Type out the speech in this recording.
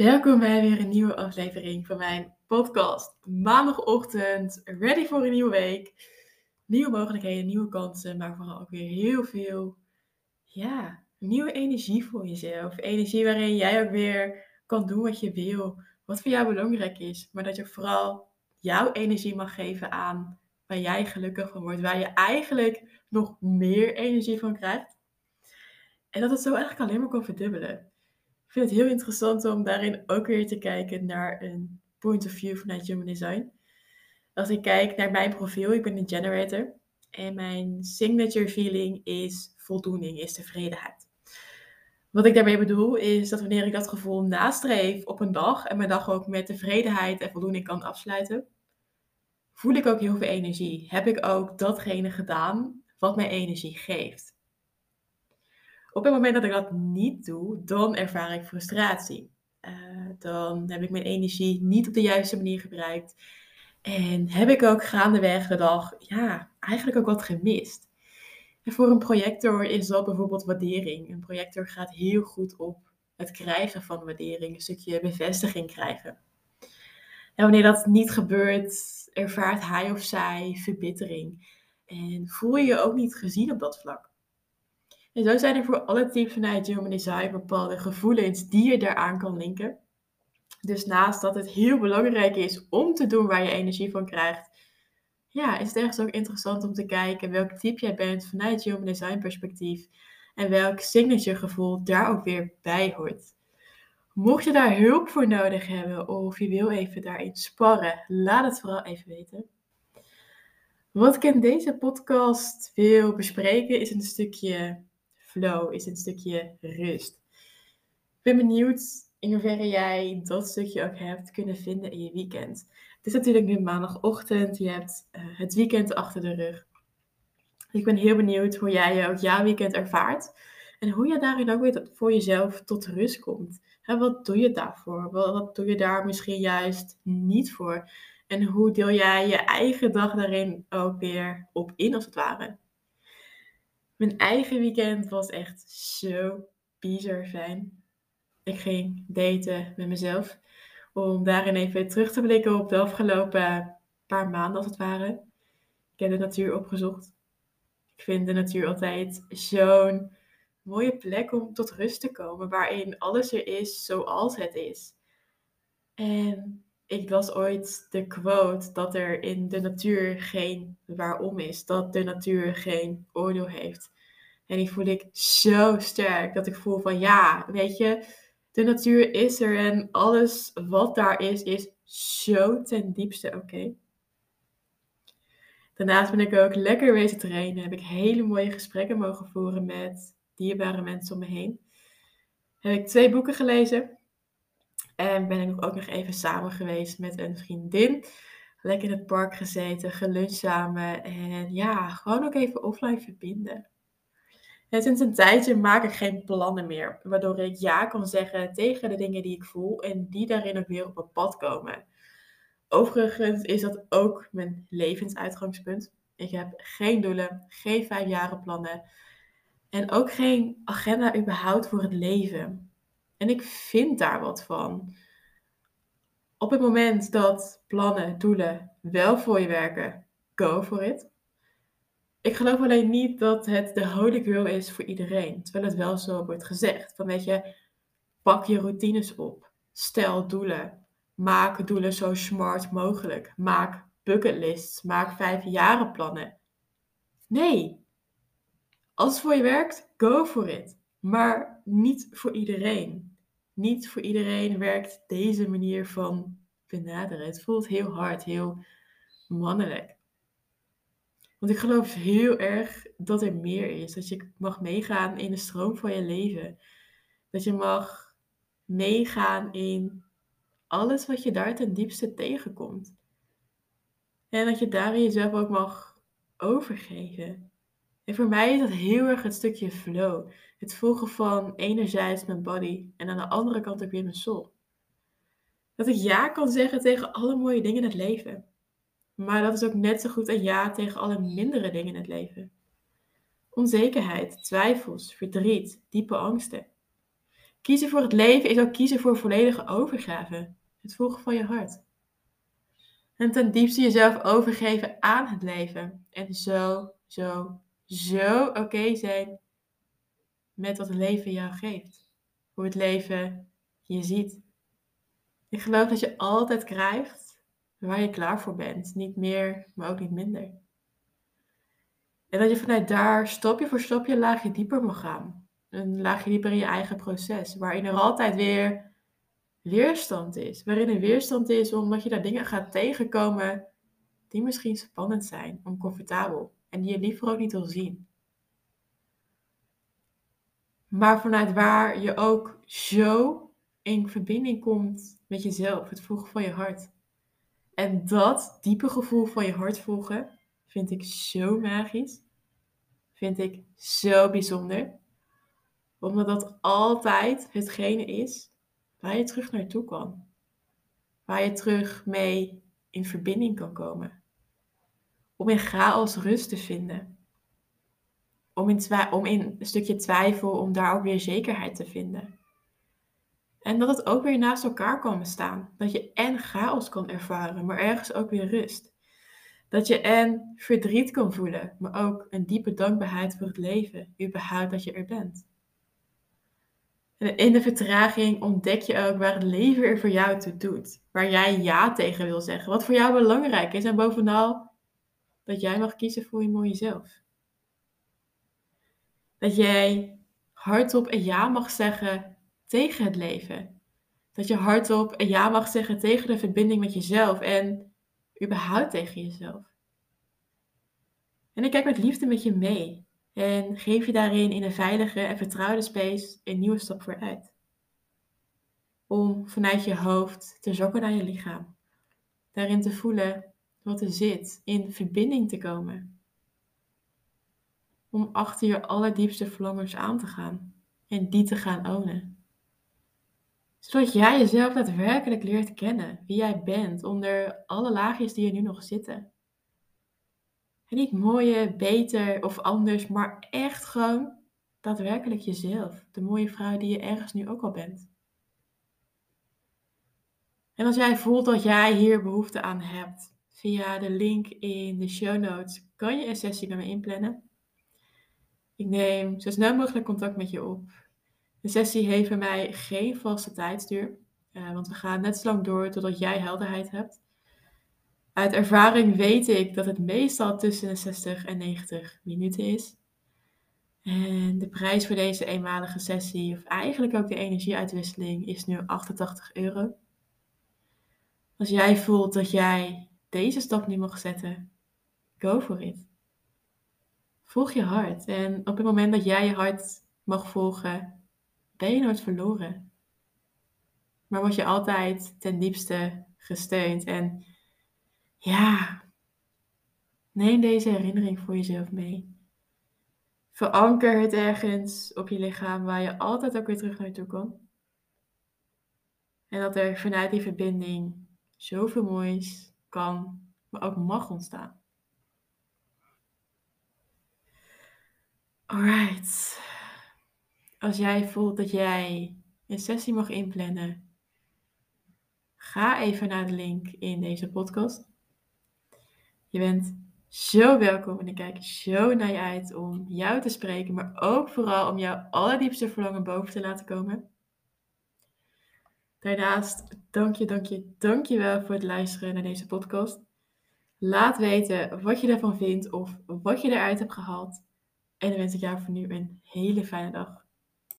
Welkom bij weer een nieuwe aflevering van mijn podcast. Maandagochtend, ready voor een nieuwe week. Nieuwe mogelijkheden, nieuwe kansen, maar vooral ook weer heel veel, ja, nieuwe energie voor jezelf. Energie waarin jij ook weer kan doen wat je wil, wat voor jou belangrijk is. Maar dat je vooral jouw energie mag geven aan waar jij gelukkig van wordt, waar je eigenlijk nog meer energie van krijgt. En dat het zo eigenlijk alleen maar kan verdubbelen. Ik vind het heel interessant om daarin ook weer te kijken naar een point of view vanuit Human Design. Als ik kijk naar mijn profiel, ik ben een generator. En mijn signature feeling is voldoening, is tevredenheid. Wat ik daarmee bedoel is dat wanneer ik dat gevoel nastreef op een dag en mijn dag ook met tevredenheid en voldoening kan afsluiten, voel ik ook heel veel energie. Heb ik ook datgene gedaan wat mij energie geeft. Op het moment dat ik dat niet doe, dan ervaar ik frustratie. Uh, dan heb ik mijn energie niet op de juiste manier gebruikt. En heb ik ook gaandeweg de dag, ja, eigenlijk ook wat gemist. En voor een projector is dat bijvoorbeeld waardering. Een projector gaat heel goed op het krijgen van waardering, een stukje bevestiging krijgen. En wanneer dat niet gebeurt, ervaart hij of zij verbittering. En voel je je ook niet gezien op dat vlak. En zo zijn er voor alle types vanuit Human Design bepaalde gevoelens die je daaraan kan linken. Dus naast dat het heel belangrijk is om te doen waar je energie van krijgt, ja, is het ergens ook interessant om te kijken welk type jij bent vanuit Human Design perspectief en welk signature gevoel daar ook weer bij hoort. Mocht je daar hulp voor nodig hebben of je wil even daarin sparren, laat het vooral even weten. Wat ik in deze podcast wil bespreken is een stukje flow, is een stukje rust. Ik ben benieuwd in hoeverre jij dat stukje ook hebt kunnen vinden in je weekend. Het is natuurlijk nu maandagochtend, je hebt uh, het weekend achter de rug. Ik ben heel benieuwd hoe jij ook jouw weekend ervaart. En hoe je daarin ook weer voor jezelf tot rust komt. Wat doe je daarvoor? Wat doe je daar misschien juist niet voor? En hoe deel jij je eigen dag daarin ook weer op in, als het ware? Mijn eigen weekend was echt zo bizar fijn. Ik ging daten met mezelf. Om daarin even terug te blikken op de afgelopen paar maanden als het ware. Ik heb de natuur opgezocht. Ik vind de natuur altijd zo'n mooie plek om tot rust te komen. Waarin alles er is zoals het is. En ik las ooit de quote dat er in de natuur geen waarom is. Dat de natuur geen oordeel heeft. En die voel ik zo sterk dat ik voel van ja, weet je, de natuur is er en alles wat daar is, is zo ten diepste oké. Daarnaast ben ik ook lekker wezen trainen. Heb ik hele mooie gesprekken mogen voeren met dierbare mensen om me heen. Heb ik twee boeken gelezen. En ben ik ook nog even samen geweest met een vriendin. Lekker in het park gezeten, geluncht samen. En ja, gewoon ook even offline verbinden. En sinds een tijdje maak ik geen plannen meer, waardoor ik ja kan zeggen tegen de dingen die ik voel en die daarin ook weer op het pad komen. Overigens is dat ook mijn levensuitgangspunt. Ik heb geen doelen, geen vijfjarenplannen en ook geen agenda überhaupt voor het leven. En ik vind daar wat van. Op het moment dat plannen, doelen wel voor je werken, go for it. Ik geloof alleen niet dat het de holy grail is voor iedereen. Terwijl het wel zo wordt gezegd. Van weet je, pak je routines op. Stel doelen. Maak doelen zo smart mogelijk. Maak bucketlists. Maak vijf plannen. Nee. Als het voor je werkt, go for it. Maar niet voor iedereen. Niet voor iedereen werkt deze manier van benaderen. Het voelt heel hard, heel mannelijk. Want ik geloof heel erg dat er meer is. Dat je mag meegaan in de stroom van je leven. Dat je mag meegaan in alles wat je daar ten diepste tegenkomt. En dat je daarin jezelf ook mag overgeven. En voor mij is dat heel erg het stukje flow. Het volgen van enerzijds mijn body en aan de andere kant ook weer mijn soul. Dat ik ja kan zeggen tegen alle mooie dingen in het leven. Maar dat is ook net zo goed een ja tegen alle mindere dingen in het leven. Onzekerheid, twijfels, verdriet, diepe angsten. Kiezen voor het leven is ook kiezen voor volledige overgave. Het volgen van je hart. En ten diepste jezelf overgeven aan het leven. En zo, zo, zo oké zijn met wat het leven jou geeft. Hoe het leven je ziet. Ik geloof dat je altijd krijgt waar je klaar voor bent. Niet meer, maar ook niet minder. En dat je vanuit daar stapje voor stapje een laagje dieper mag gaan. Een laagje dieper in je eigen proces. Waarin er altijd weer weerstand is. Waarin er weerstand is omdat je daar dingen gaat tegenkomen die misschien spannend zijn, oncomfortabel. En die je liever ook niet wil zien. Maar vanuit waar je ook zo in verbinding komt met jezelf, het volgen van je hart. En dat diepe gevoel van je hart volgen, vind ik zo magisch. Vind ik zo bijzonder. Omdat dat altijd hetgene is waar je terug naartoe kan. Waar je terug mee in verbinding kan komen. Om in chaos rust te vinden. Om in, om in een stukje twijfel, om daar ook weer zekerheid te vinden. En dat het ook weer naast elkaar kan bestaan. Dat je en chaos kan ervaren, maar ergens ook weer rust. Dat je en verdriet kan voelen, maar ook een diepe dankbaarheid voor het leven, überhaupt dat je er bent. En in de vertraging ontdek je ook waar het leven er voor jou toe doet. Waar jij ja tegen wil zeggen. Wat voor jou belangrijk is. En bovenal dat jij mag kiezen voor je mooie zelf. Dat jij hardop een ja mag zeggen tegen het leven. Dat je hardop een ja mag zeggen tegen de verbinding met jezelf en überhaupt tegen jezelf. En ik kijk met liefde met je mee en geef je daarin in een veilige en vertrouwde space een nieuwe stap vooruit. Om vanuit je hoofd te zakken naar je lichaam. Daarin te voelen wat er zit, in verbinding te komen. Om achter je allerdiepste verlangens aan te gaan en die te gaan ownen zodat jij jezelf daadwerkelijk leert kennen, wie jij bent, onder alle laagjes die er nu nog zitten. En niet mooie, beter of anders, maar echt gewoon daadwerkelijk jezelf. De mooie vrouw die je ergens nu ook al bent. En als jij voelt dat jij hier behoefte aan hebt, via de link in de show notes kan je een sessie met me inplannen. Ik neem zo snel mogelijk contact met je op. De sessie heeft bij mij geen vaste tijdsduur, uh, want we gaan net zo lang door totdat jij helderheid hebt. Uit ervaring weet ik dat het meestal tussen de 60 en 90 minuten is. En de prijs voor deze eenmalige sessie, of eigenlijk ook de energieuitwisseling, is nu 88 euro. Als jij voelt dat jij deze stap nu mag zetten, go for it. Volg je hart. En op het moment dat jij je hart mag volgen, ben je nooit verloren. Maar word je altijd ten diepste gesteund. En ja, neem deze herinnering voor jezelf mee. Veranker het ergens op je lichaam waar je altijd ook weer terug naartoe kan. En dat er vanuit die verbinding zoveel moois kan, maar ook mag ontstaan. Alright als jij voelt dat jij een sessie mag inplannen, ga even naar de link in deze podcast. Je bent zo welkom en ik kijk zo naar je uit om jou te spreken, maar ook vooral om jouw allerdiepste verlangen boven te laten komen. Daarnaast dank je, dank je, dank je wel voor het luisteren naar deze podcast. Laat weten wat je ervan vindt of wat je eruit hebt gehaald. En dan wens ik jou voor nu een hele fijne dag.